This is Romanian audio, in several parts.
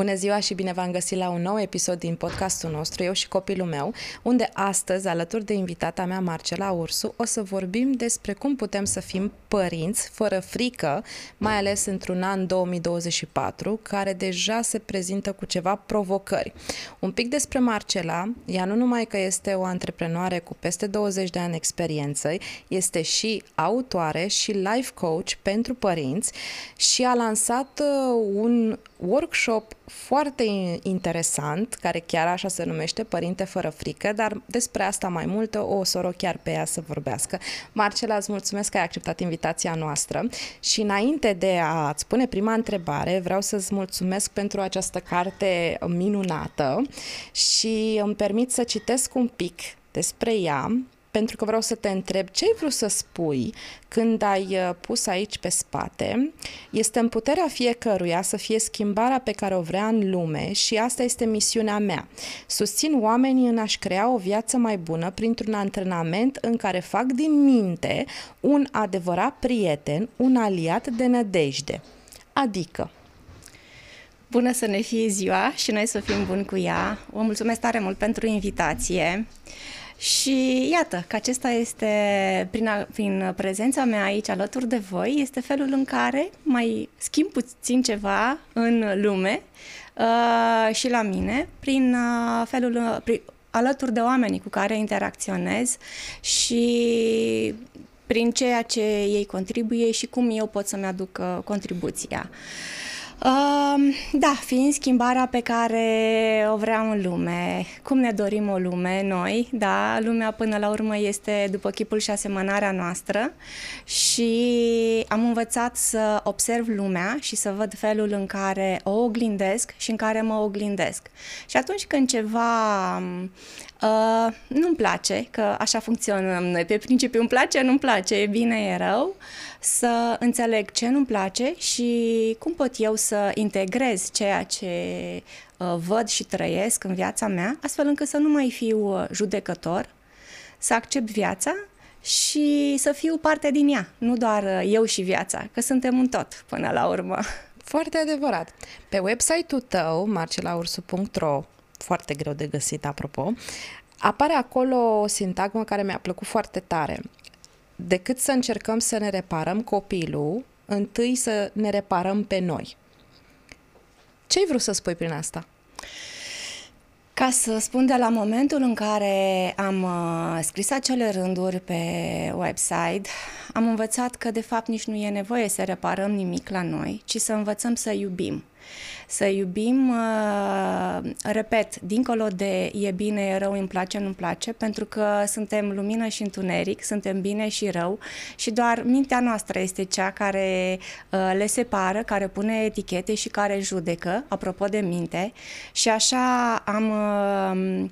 Bună ziua și bine v-am găsit la un nou episod din podcastul nostru, eu și copilul meu, unde astăzi, alături de invitata mea, Marcela Ursu, o să vorbim despre cum putem să fim părinți fără frică, mai ales într-un an 2024, care deja se prezintă cu ceva provocări. Un pic despre Marcela, ea nu numai că este o antreprenoare cu peste 20 de ani experiență, este și autoare și life coach pentru părinți și a lansat uh, un workshop foarte interesant, care chiar așa se numește Părinte fără frică, dar despre asta mai mult o să o chiar pe ea să vorbească. Marcela, îți mulțumesc că ai acceptat invitația noastră și înainte de a-ți pune prima întrebare, vreau să-ți mulțumesc pentru această carte minunată și îmi permit să citesc un pic despre ea, pentru că vreau să te întreb ce ai vrut să spui când ai uh, pus aici pe spate. Este în puterea fiecăruia să fie schimbarea pe care o vrea în lume și asta este misiunea mea. Susțin oamenii în a-și crea o viață mai bună printr-un antrenament în care fac din minte un adevărat prieten, un aliat de nădejde. Adică, Bună să ne fie ziua și noi să fim buni cu ea. Vă mulțumesc tare mult pentru invitație. Și iată că acesta este, prin, a, prin prezența mea aici alături de voi, este felul în care mai schimb puțin ceva în lume uh, și la mine, prin uh, felul, uh, prin, alături de oamenii cu care interacționez și prin ceea ce ei contribuie și cum eu pot să-mi aduc uh, contribuția. Uh, Uh, da, fiind schimbarea pe care o vreau în lume, cum ne dorim o lume noi, da, lumea până la urmă este după chipul și asemănarea noastră și am învățat să observ lumea și să văd felul în care o oglindesc și în care mă oglindesc. Și atunci când ceva uh, nu-mi place, că așa funcționăm noi, pe principiu îmi place, nu-mi place, e bine, e rău, uh, să înțeleg ce nu-mi place și cum pot eu să integrez ceea ce uh, văd și trăiesc în viața mea, astfel încât să nu mai fiu uh, judecător, să accept viața și să fiu parte din ea, nu doar uh, eu și viața, că suntem un tot până la urmă. Foarte adevărat. Pe website-ul tău, marcelaursu.ro, foarte greu de găsit, apropo, apare acolo o sintagmă care mi-a plăcut foarte tare decât să încercăm să ne reparăm copilul, întâi să ne reparăm pe noi. Ce ai vrut să spui prin asta? Ca să spun de la momentul în care am uh, scris acele rânduri pe website, am învățat că de fapt nici nu e nevoie să reparăm nimic la noi, ci să învățăm să iubim să iubim, uh, repet, dincolo de e bine, e rău, îmi place, nu-mi place, pentru că suntem lumină și întuneric, suntem bine și rău și doar mintea noastră este cea care uh, le separă, care pune etichete și care judecă, apropo de minte, și așa am uh,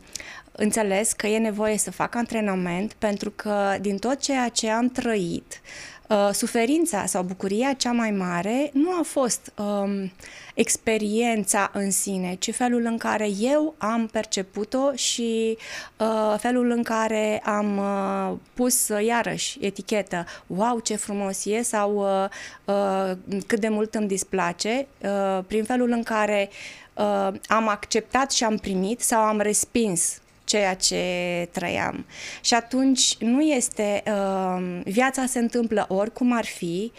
înțeles că e nevoie să fac antrenament pentru că din tot ceea ce am trăit, uh, suferința sau bucuria cea mai mare nu a fost uh, experiența în sine, ci felul în care eu am perceput-o și uh, felul în care am uh, pus uh, iarăși etichetă, wow, ce frumos e sau uh, uh, cât de mult îmi displace, uh, prin felul în care uh, am acceptat și am primit sau am respins ceea ce trăiam. Și atunci nu este, uh, viața se întâmplă oricum ar fi,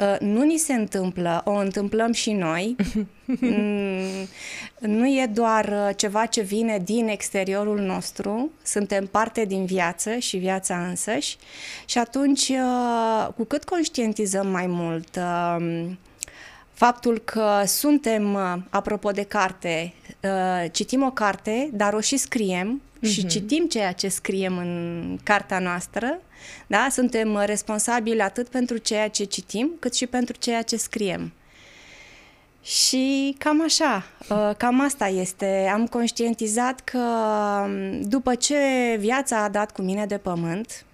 uh, nu ni se întâmplă, o întâmplăm și noi. mm, nu e doar uh, ceva ce vine din exteriorul nostru, suntem parte din viață și viața însăși. Și atunci, uh, cu cât conștientizăm mai mult, uh, faptul că suntem, uh, apropo de carte, uh, citim o carte, dar o și scriem uh-huh. Și mhm. citim ceea ce scriem în cartea noastră, da? Suntem responsabili atât pentru ceea ce citim, cât și pentru ceea ce scriem. Și cam așa, uh, cam asta este. Am conștientizat că um, după ce viața a dat cu mine de pământ,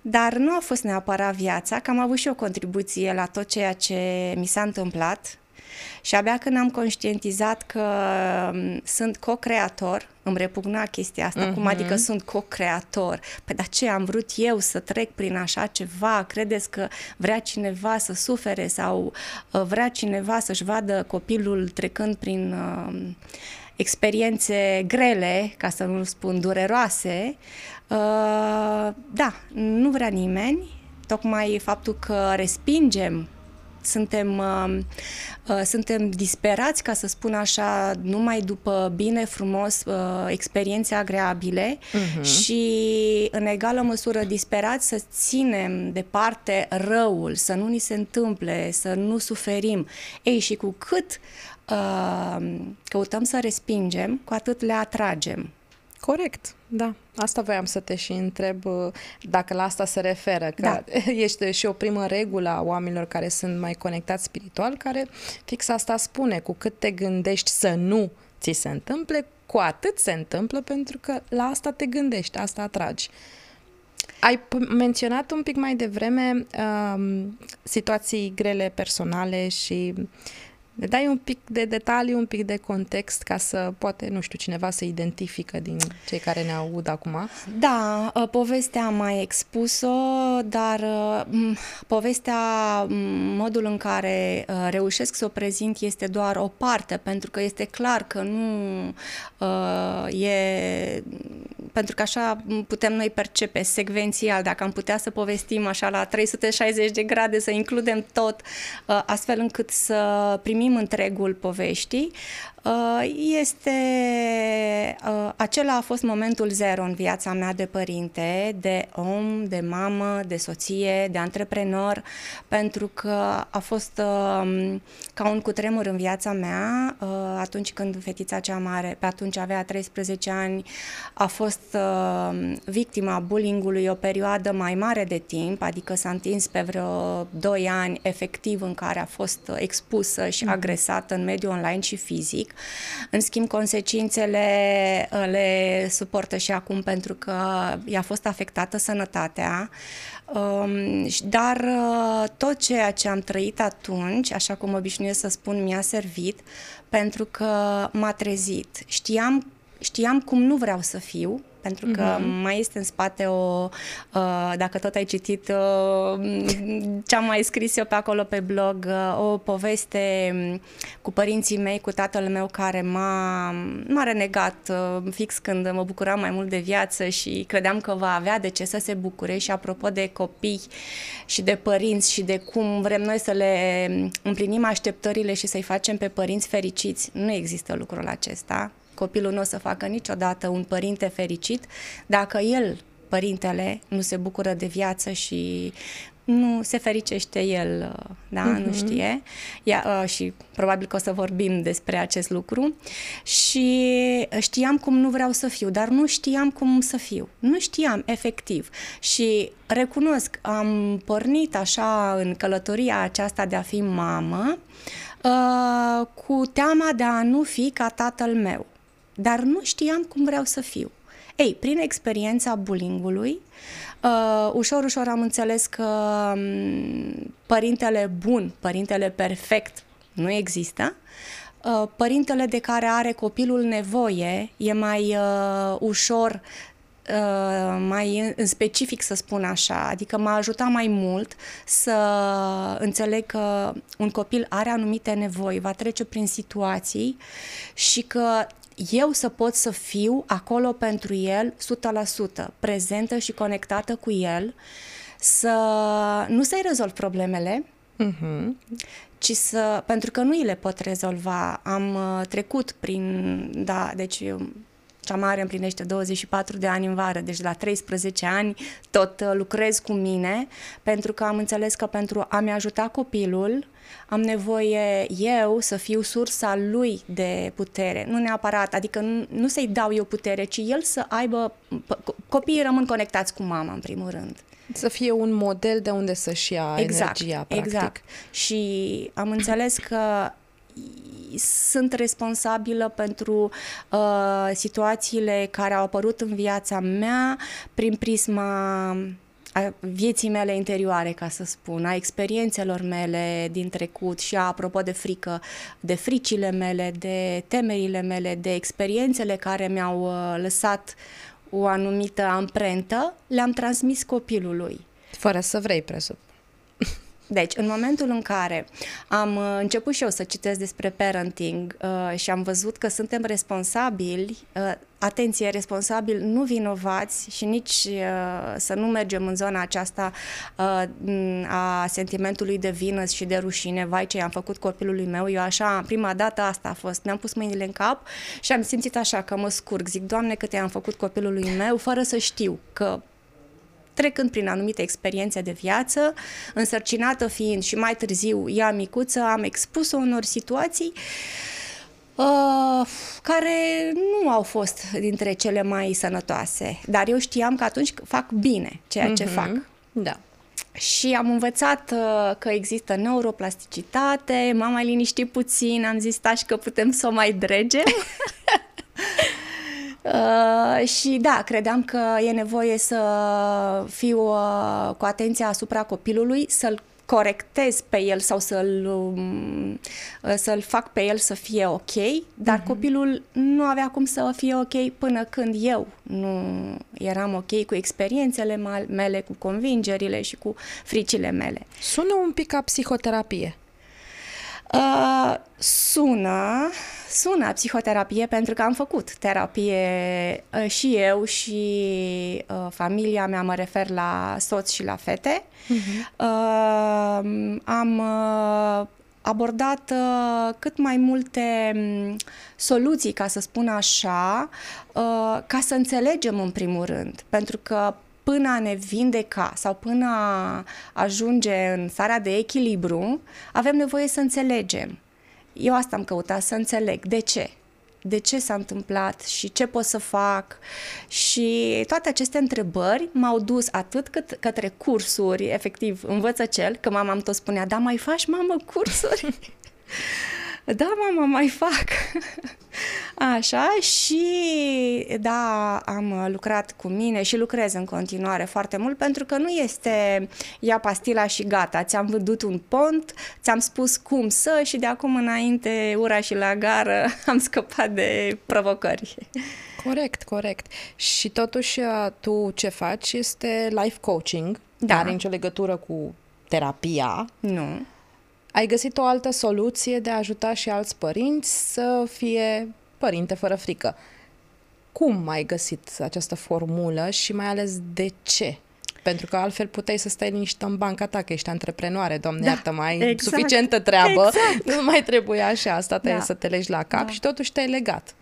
dar nu a fost neapărat viața, că am avut și o contribuție la tot ceea ce mi s-a întâmplat, Și abia când am conștientizat că um, sunt co-creator, îmi repugna chestia asta, uh-huh. cum adică mhm. sunt co-creator. Pe de ce am vrut eu să trec prin așa ceva? Credeți că vrea cineva să sufere sau uh, vrea cineva să-și vadă copilul trecând prin uh, experiențe grele, ca să nu spun dureroase? Uh, da, nu vrea nimeni. Tocmai faptul că respingem suntem, uh, uh, suntem disperați, ca să spun așa, numai după bine, frumos, uh, experiențe agreabile uh-huh. și în egală măsură disperați să ținem departe răul, să nu ni se întâmple, să nu suferim. Ei, și cu cât uh, căutăm să respingem, cu atât le atragem. Corect, da. Asta voiam să te și întreb uh, dacă la asta se referă, că da. este și o primă regulă a oamenilor care sunt mai conectați spiritual, care fix asta spune, cu cât te gândești să nu ți se întâmple, cu atât se întâmplă pentru că la asta te gândești, asta atragi. Ai menționat un pic mai devreme um, situații grele personale și uh, ne dai un pic de detaliu, un pic de context ca să poate, nu știu, cineva să identifică din cei care ne aud acum? Da, ă, povestea am mai expus-o, dar ă, povestea, modul în care ă, reușesc să o prezint este doar o parte, pentru că este clar că nu e pentru că așa putem noi percepe secvențial, dacă am putea să povestim așa la 360 de grade, să includem tot, astfel încât să primim întregul poveștii, Uh, este uh, acela a fost momentul zero în viața mea de părinte, de om, de mamă, de soție, de antreprenor, pentru că a fost um, ca un cutremur în viața mea uh, atunci când fetița cea mare, pe atunci avea 13 ani, a fost victima bullyingului o perioadă mai mare de timp, adică s-a întins pe vreo 2 ani efectiv în care a fost expusă și mhm. agresată în mediul online și fizic în schimb, consecințele uh, le suportă și acum pentru că i-a fost afectată sănătatea, um, dar uh, tot ceea ce am trăit atunci, așa cum obișnuiesc să spun, mi-a servit pentru că m-a trezit. Știam, știam cum nu vreau să fiu, pentru că mm-hmm. mai este în spate o, uh, dacă tot ai citit uh, ce am mai scris eu pe acolo pe blog, uh, o poveste um, cu părinții mei, cu tatăl meu care m-a, m-a renegat fix când mă bucuram mai mult de viață și credeam că va avea de ce să se bucure și apropo de copii și de părinți și de cum vrem noi să le um, împlinim așteptările și să-i facem pe părinți fericiți, nu există lucrul acesta. Copilul nu o să facă niciodată un părinte fericit dacă el, părintele, nu se bucură de viață și nu se fericește el, da, uh-huh. nu mhm. știe. Ia, uh, și probabil că o să vorbim despre acest lucru. Și știam cum nu vreau să fiu, dar nu știam cum să fiu. Nu știam, efectiv. Și recunosc, am pornit așa în călătoria aceasta de a fi mamă, uh, cu teama de a nu fi ca tatăl meu dar nu știam cum vreau să fiu. Ei, prin experiența bullyingului, uh, ușor, ușor am înțeles că um, părintele bun, părintele perfect nu există, uh, părintele de care are copilul nevoie e mai uh, ușor Uh, mai în specific să spun așa, adică m-a ajutat mai mult să înțeleg că un copil are anumite nevoi, va trece prin situații și că eu să pot să fiu acolo pentru el 100%, prezentă și conectată cu el, să nu să-i rezolv problemele, uh-huh. ci să, pentru că nu îi le pot rezolva. Am uh, trecut prin, da, deci eu, cea mare împlinește 24 de ani în vară, deci la 13 ani tot uh, lucrez cu mine, pentru că am înțeles că pentru a-mi ajuta copilul, am nevoie eu să fiu sursa lui de putere, nu neapărat, adică nu, nu să-i dau eu putere, ci el să aibă, copiii rămân conectați cu mama în primul rând. Să fie un model de unde să-și ia exact, energia, practic. Exact. Și am înțeles că sunt responsabilă pentru uh, situațiile care au apărut în viața mea prin prisma a vieții mele interioare, ca să spun, a experiențelor mele din trecut și a, apropo de frică, de fricile mele, de temerile mele, de experiențele care mi-au uh, lăsat o anumită amprentă, le-am transmis copilului. Fără să vrei, presupun. Deci, în momentul în care am uh, început și eu să citesc despre parenting uh, și am văzut că suntem responsabili, uh, atenție, responsabili, nu vinovați și nici uh, să nu mergem în zona aceasta uh, a sentimentului de vină și de rușine, vai ce i-am făcut copilului meu, eu așa, prima dată asta a fost, mi-am pus mâinile în cap și am simțit așa că mă scurg, zic, Doamne, cât i-am făcut copilului meu, fără să știu că trecând prin anumite experiențe de viață, însărcinată fiind și mai târziu ea micuță, am expus-o unor situații uh, care nu au fost dintre cele mai sănătoase. Dar eu știam că atunci fac bine ceea ce mm-hmm. fac. Da. Și am învățat uh, că există neuroplasticitate, m-am mai liniștit puțin, am zis, tași că putem să o mai dregem. Uh, și da, credeam că e nevoie să fiu uh, cu atenția asupra copilului, să-l corectez pe el sau să-l, um, uh, să-l fac pe el să fie ok, dar uh-huh. copilul nu avea cum să fie ok până când eu nu eram ok cu experiențele mele, cu convingerile și cu fricile mele. Sună un pic ca psihoterapie. Uh, sună, sună psihoterapie pentru că am făcut terapie uh, și eu și uh, familia mea, mă refer la soț și la fete. Uh-huh. Uh, am uh, abordat uh, cât mai multe um, soluții, ca să spun așa, uh, ca să înțelegem în primul rând, pentru că până a ne vindeca sau până a ajunge în starea de echilibru, avem nevoie să înțelegem. Eu asta am căutat, să înțeleg. De ce? De ce s-a întâmplat și ce pot să fac? Și toate aceste întrebări m-au dus atât cât către cursuri, efectiv, învăță cel, că mama îmi tot spunea, da, mai faci, mamă, cursuri? da, mama, mai fac. Așa, și da, am lucrat cu mine și lucrez în continuare foarte mult pentru că nu este ia pastila și gata, ți-am vândut un pont, ți-am spus cum să și de acum înainte, ura și la gară, am scăpat de provocări. Corect, corect. Și totuși tu ce faci este life coaching, da. are nicio legătură cu terapia. Nu ai găsit o altă soluție de a ajuta și alți părinți să fie părinte fără frică. Cum ai găsit această formulă și mai ales de ce? Pentru că altfel puteai să stai liniștită în banca ta, că ești antreprenoare, doamne da, iartă, mai exact, suficientă treabă, exact. nu mai trebuia așa, asta da. să te legi la cap da. și totuși te-ai legat.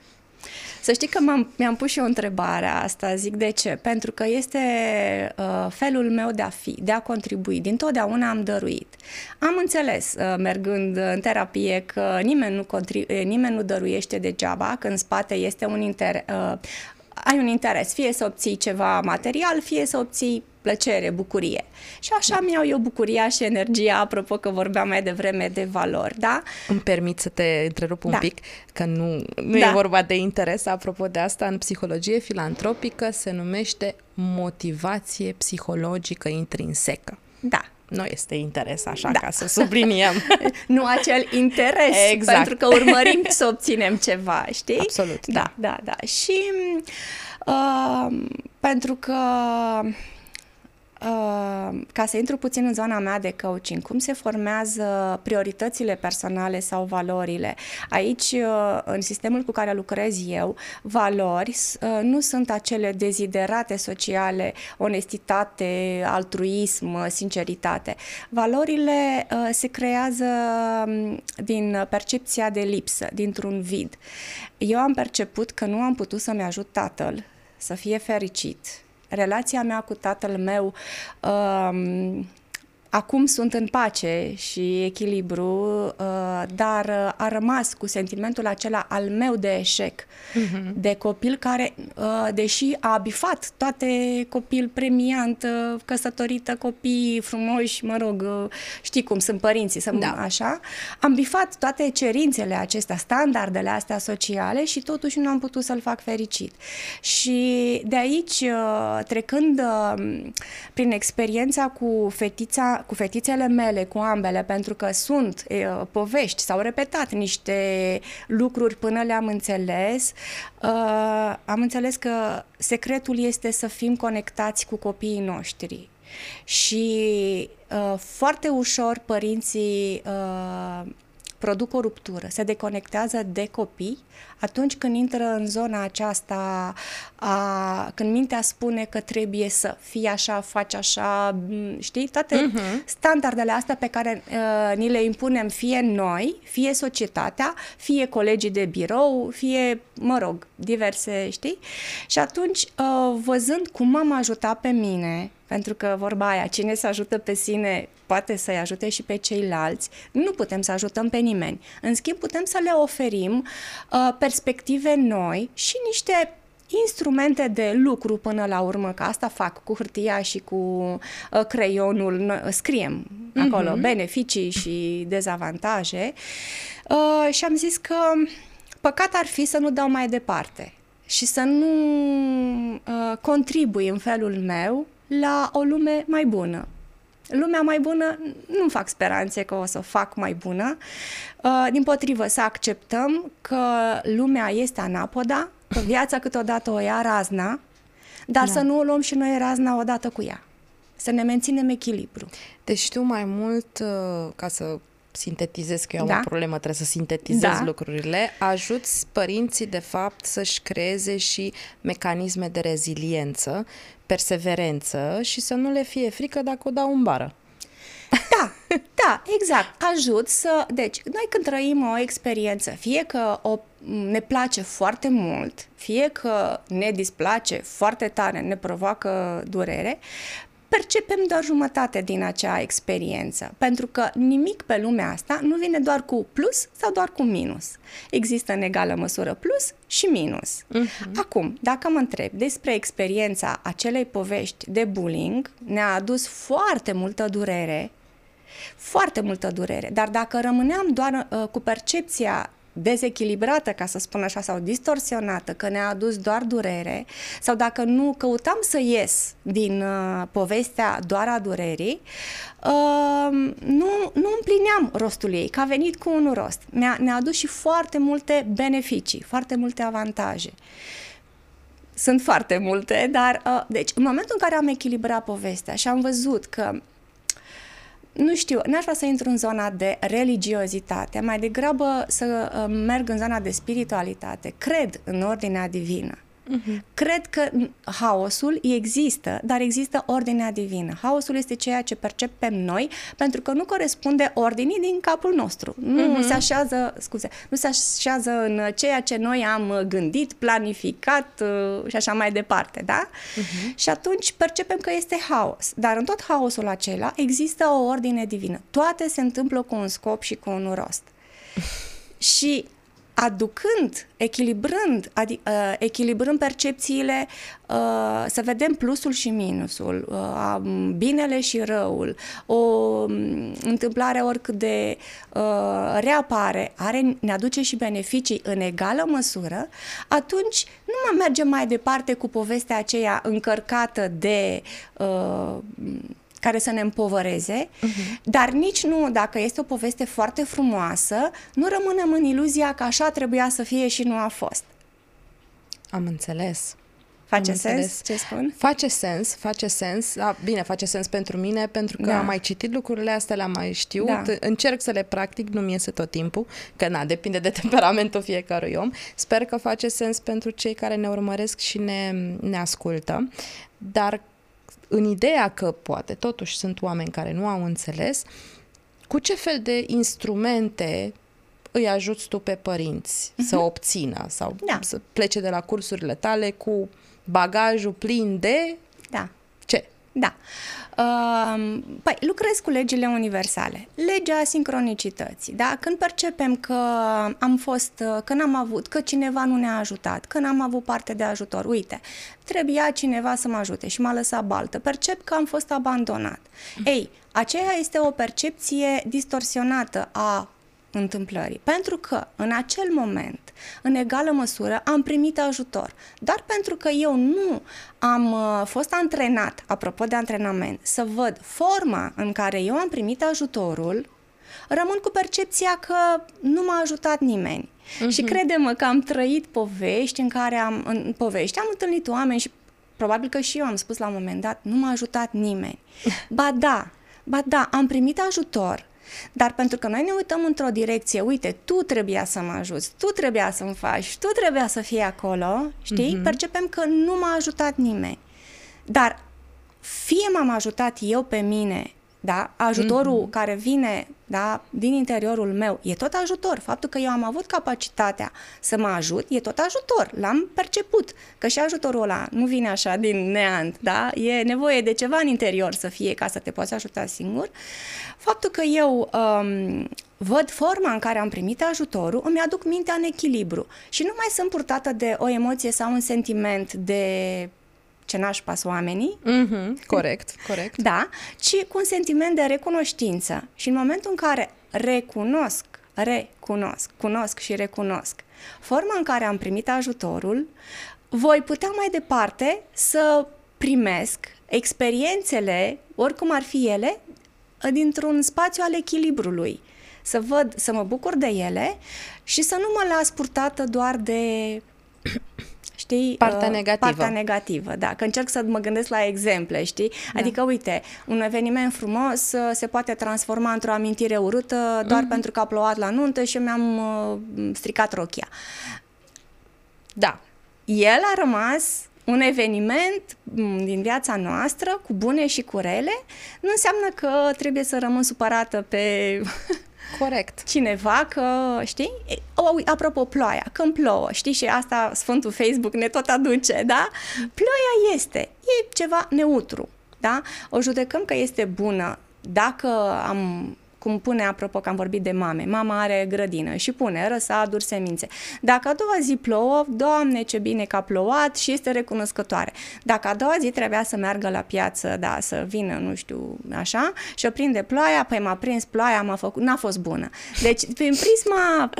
Să știi că m-am, mi-am pus și eu întrebarea asta, zic de ce? Pentru că este uh, felul meu de a fi, de a contribui. Din totdeauna am dăruit. Am înțeles, uh, mergând în terapie, că nimeni nu, contribu- nimeni nu dăruiește degeaba, că în spate este un inter, uh, ai un interes, fie să obții ceva material, fie să obții plăcere, bucurie. Și așa mi iau eu bucuria și energia, apropo că vorbeam mai devreme de valori, da? Îmi permit să te întrerup un da. pic, că nu, nu da. e vorba de interes, apropo de asta, în psihologie filantropică se numește motivație psihologică intrinsecă. Da. Nu este interes așa da. ca să subliniem. nu acel interes, exact. pentru că urmărim să obținem ceva, știi? Absolut. Da, da, da. da. Și uh, pentru că Uh, ca să intru puțin în zona mea de coaching, cum se formează prioritățile personale sau valorile? Aici, uh, în sistemul cu care lucrez eu, valori uh, nu sunt acele deziderate sociale, onestitate, altruism, sinceritate. Valorile se creează um, din percepția de lipsă, dintr-un vid. Eu am perceput că nu am putut să-mi ajut tatăl să fie fericit relația mea cu tatăl meu um, acum sunt în pace și echilibru, uh, dar a rămas cu sentimentul acela al meu de eșec, uh-huh. de copil care, uh, deși a bifat toate copil premiant, uh, căsătorită, copii frumoși, mă rog, știi cum sunt părinții, să da. așa, am bifat toate cerințele acestea, standardele astea sociale și totuși nu am putut să-l fac fericit. Și de aici, trecând prin experiența cu fetița cu fetițele mele, cu ambele, pentru că sunt e, povești, s-au repetat niște lucruri până le-am înțeles, uh, am înțeles că secretul este să fim conectați cu copiii noștri. Și uh, foarte ușor părinții uh, produc o ruptură, se deconectează de copii atunci când intră în zona aceasta, a, când mintea spune că trebuie să fii așa, faci așa, știi, toate uh-huh. standardele astea pe care uh, ni le impunem fie noi, fie societatea, fie colegii de birou, fie, mă rog, diverse, știi? Și atunci, uh, văzând cum m-am ajutat pe mine, pentru că vorba aia, cine se ajută pe sine poate să-i ajute și pe ceilalți, nu putem să ajutăm pe nimeni. În schimb, putem să le oferim uh, perspective noi și niște instrumente de lucru până la urmă, că asta fac cu hârtia și cu uh, creionul, noi, uh, scriem mm-hmm. acolo beneficii și dezavantaje uh, și am zis că păcat ar fi să nu dau mai departe și să nu uh, contribui în felul meu la o lume mai bună. Lumea mai bună, nu fac speranțe că o să o fac mai bună. Uh, din potrivă, să acceptăm că lumea este anapoda, că viața câteodată o ia razna, dar da. să nu o luăm și noi razna odată cu ea. Să ne menținem echilibru. Deci tu mai mult, uh, ca să sintetizez, că eu am da? o problemă, trebuie să sintetizez da. lucrurile, ajuți părinții, de fapt, să-și creeze și mecanisme de reziliență, perseverență și să nu le fie frică dacă o dau în bară. Da, da, exact. Ajut să... Deci, noi când trăim o experiență, fie că o, ne place foarte mult, fie că ne displace foarte tare, ne provoacă durere, percepem doar jumătate din acea experiență, pentru că nimic pe lumea asta nu vine doar cu plus sau doar cu minus. Există în egală măsură plus și minus. Uh-huh. Acum, dacă mă întreb despre experiența acelei povești de bullying, ne-a adus foarte multă durere, foarte multă durere, dar dacă rămâneam doar uh, cu percepția dezechilibrată, ca să spun așa, sau distorsionată, că ne-a adus doar durere, sau dacă nu căutam să ies din uh, povestea doar a durerii, uh, nu, nu împlineam rostul ei, că a venit cu un rost. Ne-a, ne-a adus și foarte multe beneficii, foarte multe avantaje. Sunt foarte multe, dar, uh, deci, în momentul în care am echilibrat povestea și am văzut că nu știu, n-aș vrea să intru în zona de religiozitate, mai degrabă să uh, merg în zona de spiritualitate. Cred în ordinea divină. Uh-huh. Cred că haosul există, dar există ordinea divină. Haosul este ceea ce percepem noi, pentru că nu corespunde ordinii din capul nostru. Nu uh-huh. se așează, scuze, nu se așează în ceea ce noi am gândit, planificat uh, și așa mai departe, da? Uh-huh. Și atunci percepem că este haos. Dar în tot haosul acela există o ordine divină. Toate se întâmplă cu un scop și cu un rost. și aducând, echilibrând, adi, uh, echilibrând percepțiile, uh, să vedem plusul și minusul, uh, binele și răul, o um, întâmplare oricât de uh, reapare, are, ne aduce și beneficii în egală măsură, atunci nu mai mergem mai departe cu povestea aceea încărcată de uh, care să ne împovăreze, uh-huh. dar nici nu, dacă este o poveste foarte frumoasă, nu rămânem în iluzia că așa trebuia să fie și nu a fost. Am înțeles. Face am sens înțeles. ce spun? Face sens, face sens. A, bine, face sens pentru mine, pentru că da. am mai citit lucrurile astea, le-am mai știut. Da. Încerc să le practic, nu mi iese tot timpul, că na, depinde de temperamentul fiecărui om. Sper că face sens pentru cei care ne urmăresc și ne, ne ascultă. Dar în ideea că poate totuși sunt oameni care nu au înțeles, cu ce fel de instrumente îi ajuți tu pe părinți uh-huh. să obțină sau da. să plece de la cursurile tale cu bagajul plin de da. Ce? Da. Uh, păi, lucrez cu legile universale. Legea sincronicității, da? Când percepem că am fost, că n-am avut, că cineva nu ne-a ajutat, că n-am avut parte de ajutor, uite, trebuia cineva să mă ajute și m-a lăsat baltă, percep că am fost abandonat. Ei, aceea este o percepție distorsionată a întâmplării. Pentru că în acel moment, în egală măsură, am primit ajutor. Dar pentru că eu nu am uh, fost antrenat, apropo de antrenament, să văd forma în care eu am primit ajutorul, rămân cu percepția că nu m-a ajutat nimeni. Uh-huh. Și crede-mă că am trăit povești în care am, în povești, am întâlnit oameni și probabil că și eu am spus la un moment dat, nu m-a ajutat nimeni. Ba da, ba da, am primit ajutor, dar pentru că noi ne uităm într-o direcție, uite, tu trebuia să mă ajuți, tu trebuia să-mi faci, tu trebuia să fii acolo, știi? Mm-hmm. Percepem că nu m-a ajutat nimeni. Dar fie m-am ajutat eu pe mine da? Ajutorul mm-hmm. care vine da, din interiorul meu e tot ajutor. Faptul că eu am avut capacitatea să mă ajut e tot ajutor. L-am perceput. Că și ajutorul ăla nu vine așa din neant, da? E nevoie de ceva în interior să fie ca să te poți ajuta singur. Faptul că eu um, văd forma în care am primit ajutorul, îmi aduc mintea în echilibru și nu mai sunt purtată de o emoție sau un sentiment de ce n-aș pas oamenii. Mm-hmm, corect, corect. Da, ci cu un sentiment de recunoștință. Și în momentul în care recunosc, recunosc, cunosc și recunosc forma în care am primit ajutorul, voi putea mai departe să primesc experiențele, oricum ar fi ele, dintr-un spațiu al echilibrului. Să văd, să mă bucur de ele și să nu mă las purtată doar de știi? Partea uh, negativă. Partea negativă, da. Că încerc să mă gândesc la exemple, știi? Da. Adică, uite, un eveniment frumos uh, se poate transforma într-o amintire urâtă doar mm-hmm. pentru că a plouat la nuntă și mi-am uh, stricat rochia. Da. El a rămas un eveniment mm, din viața noastră, cu bune și cu rele, nu înseamnă că trebuie să rămân supărată pe Corect. cineva că, știi? O, apropo, ploaia, când plouă, știi? Și asta Sfântul Facebook ne tot aduce, da? Ploaia este, e ceva neutru, da? O judecăm că este bună dacă am cum pune, apropo că am vorbit de mame, mama are grădină și pune răsaduri, semințe. Dacă a doua zi plouă, Doamne, ce bine că a plouat și este recunoscătoare. Dacă a doua zi trebuia să meargă la piață, da, să vină, nu știu, așa, și o prinde ploaia, păi m-a prins ploaia, m-a făcut, n-a fost bună. Deci, prin prisma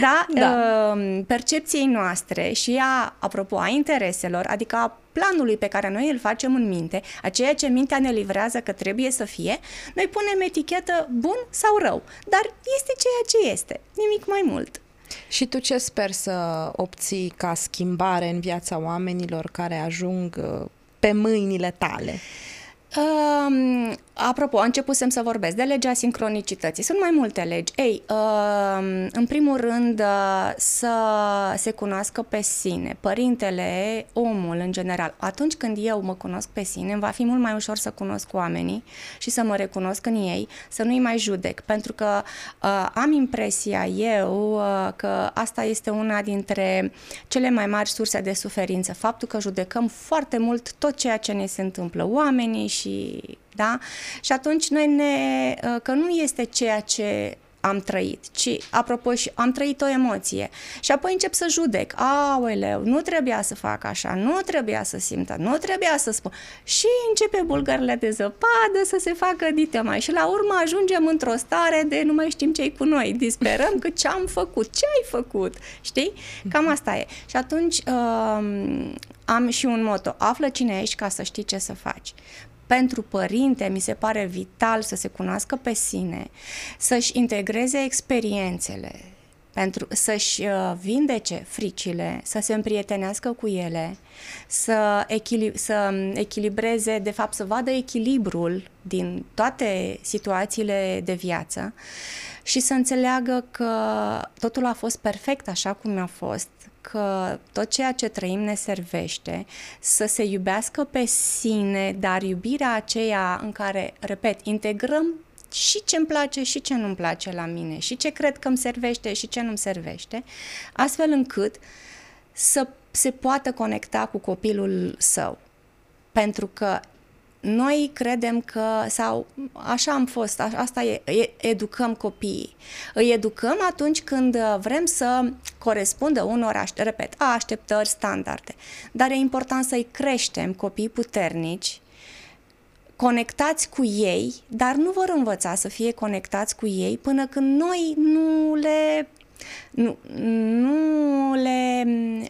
da, da. Uh, percepției noastre și a, apropo, a intereselor, adică a planului pe care noi îl facem în minte, a ceea ce mintea ne livrează că trebuie să fie, noi punem etichetă bun sau rău, dar este ceea ce este, nimic mai mult. Și tu ce sper să obții ca schimbare în viața oamenilor care ajung uh, pe mâinile tale? Uh, apropo, începusem să vorbesc de legea sincronicității. Sunt mai multe legi. Ei, uh, în primul rând, uh, să se cunoască pe sine. Părintele, omul în general, atunci când eu mă cunosc pe sine, îmi va fi mult mai ușor să cunosc oamenii și să mă recunosc în ei, să nu-i mai judec. Pentru că uh, am impresia eu uh, că asta este una dintre cele mai mari surse de suferință. Faptul că judecăm foarte mult tot ceea ce ne se întâmplă, oamenii și da? Și atunci noi ne, uh, că nu este ceea ce am trăit, ci, apropo, și am trăit o emoție. Și apoi încep să judec. Aoleu, nu trebuia să fac așa, nu trebuia să simtă, nu trebuia să spun. Și începe bulgările de zăpadă să se facă dite mai. Și la urmă ajungem într-o stare de nu mai știm ce cu noi. Disperăm că ce am făcut, ce ai făcut, știi? Cam asta e. Și atunci um, am și un moto. Află cine ești ca să știi ce să faci pentru părinte mi se pare vital să se cunoască pe sine, să-și integreze experiențele, pentru să-și uh, vindece fricile, să se împrietenească cu ele, să, echili- să echilibreze, de fapt să vadă echilibrul din toate situațiile de viață și să înțeleagă că totul a fost perfect așa cum a fost că tot ceea ce trăim ne servește, să se iubească pe sine, dar iubirea aceea în care, repet, integrăm și ce îmi place și ce nu-mi place la mine, și ce cred că îmi servește și ce nu-mi servește, astfel încât să se poată conecta cu copilul său. Pentru că noi credem că, sau așa am fost, asta e, educăm copiii. Îi educăm atunci când vrem să corespundă unor, repet, așteptări standarde. Dar e important să-i creștem copii puternici, conectați cu ei, dar nu vor învăța să fie conectați cu ei până când noi nu le nu, nu le...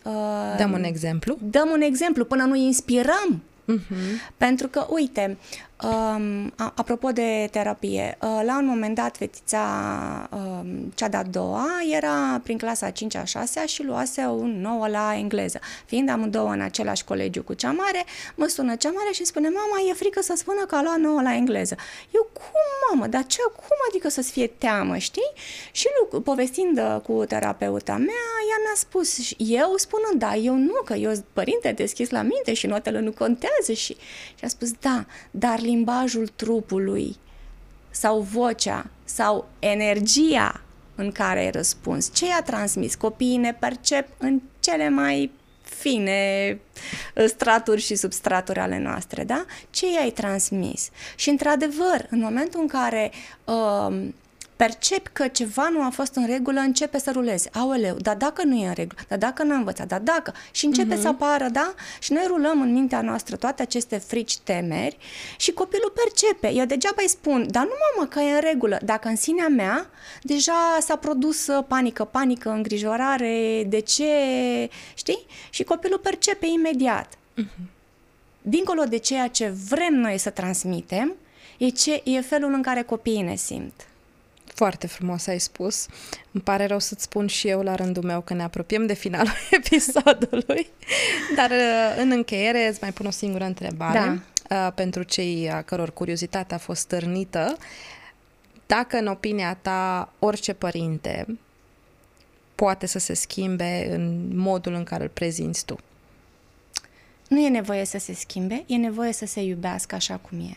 Uh, dăm un exemplu? Dăm un exemplu, până nu inspirăm. Uh-huh. Pentru că, uite, Um, apropo de terapie, uh, la un moment dat fetița um, cea de-a doua era prin clasa 5-a, 6 și luase un nou la engleză. Fiind amândouă în același colegiu cu cea mare, mă sună cea mare și spune, mama, e frică să spună că a luat nouă la engleză. Eu, cum, mamă, dar ce, cum adică să-ți fie teamă, știi? Și lu- povestind cu terapeuta mea, ea mi-a spus, eu spunând, da, eu nu, că eu părinte deschis la minte și notele nu contează și, și a spus, da, dar limbajul trupului sau vocea sau energia în care ai răspuns. Ce i-a transmis? Copiii ne percep în cele mai fine straturi și substraturi ale noastre, da? Ce i-ai transmis? Și, într-adevăr, în momentul în care uh, percepi că ceva nu a fost în regulă, începe să rulezi. Aoleu, dar dacă nu e în regulă, dar dacă nu am învățat, dar dacă... Și începe uh-huh. să apară, da? Și noi rulăm în mintea noastră toate aceste frici, temeri și copilul percepe. Eu degeaba îi spun, dar nu mamă că e în regulă. Dacă în sinea mea deja s-a produs panică, panică, îngrijorare, de ce, știi? Și copilul percepe imediat. Uh-huh. Dincolo de ceea ce vrem noi să transmitem, e, ce, e felul în care copiii ne simt. Foarte frumos ai spus. Îmi pare rău să-ți spun și eu la rândul meu că ne apropiem de finalul episodului. Dar uh, în încheiere îți mai pun o singură întrebare da. Uh, pentru cei a căror curiozitate a fost stârnită. Dacă în opinia ta orice părinte poate să se schimbe în modul în care îl prezinți tu? Nu e nevoie să se schimbe, e nevoie să se iubească așa cum e.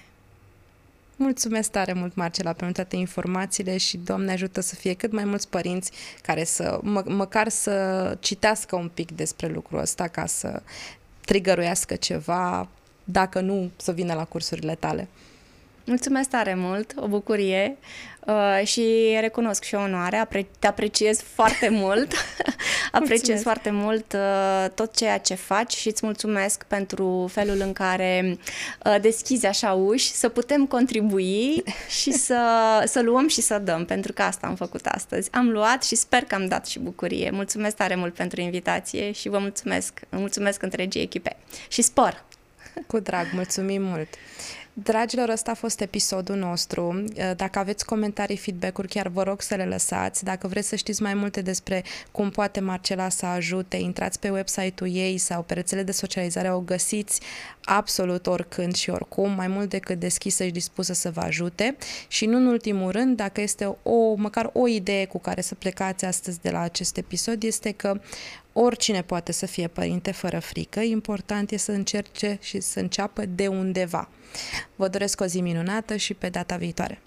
Mulțumesc tare mult, Marcela, pentru toate informațiile și Doamne ajută să fie cât mai mulți părinți care să, mă, măcar să citească un pic despre lucrul ăsta ca să trigăruiască ceva, dacă nu, să vină la cursurile tale. Mulțumesc tare mult, o bucurie uh, și recunosc și o onoare, apre- te apreciez foarte mult, apreciez mulțumesc. foarte mult uh, tot ceea ce faci și îți mulțumesc pentru felul în care uh, deschizi așa uși, să putem contribui și să, să luăm și să dăm, pentru că asta am făcut astăzi. Am luat și sper că am dat și bucurie. Mulțumesc tare mult pentru invitație și vă mulțumesc, mulțumesc întregii echipe și spor! Cu drag, mulțumim mult! Dragilor, ăsta a fost episodul nostru. Eh, dacă aveți comentarii, feedback-uri, chiar vă rog să le lăsați. Dacă vreți să știți mai multe despre cum poate Marcela să ajute, intrați pe website-ul ei sau pe rețele de socializare, o găsiți absolut oricând și oricum, mai mult decât deschisă și dispusă să vă ajute. Și nu în ultimul rând, dacă este o, măcar o idee cu care să plecați astăzi de la acest episod, este că oricine poate să fie părinte fără frică, important e să încerce și să înceapă de undeva. Vă doresc o zi minunată și pe data viitoare!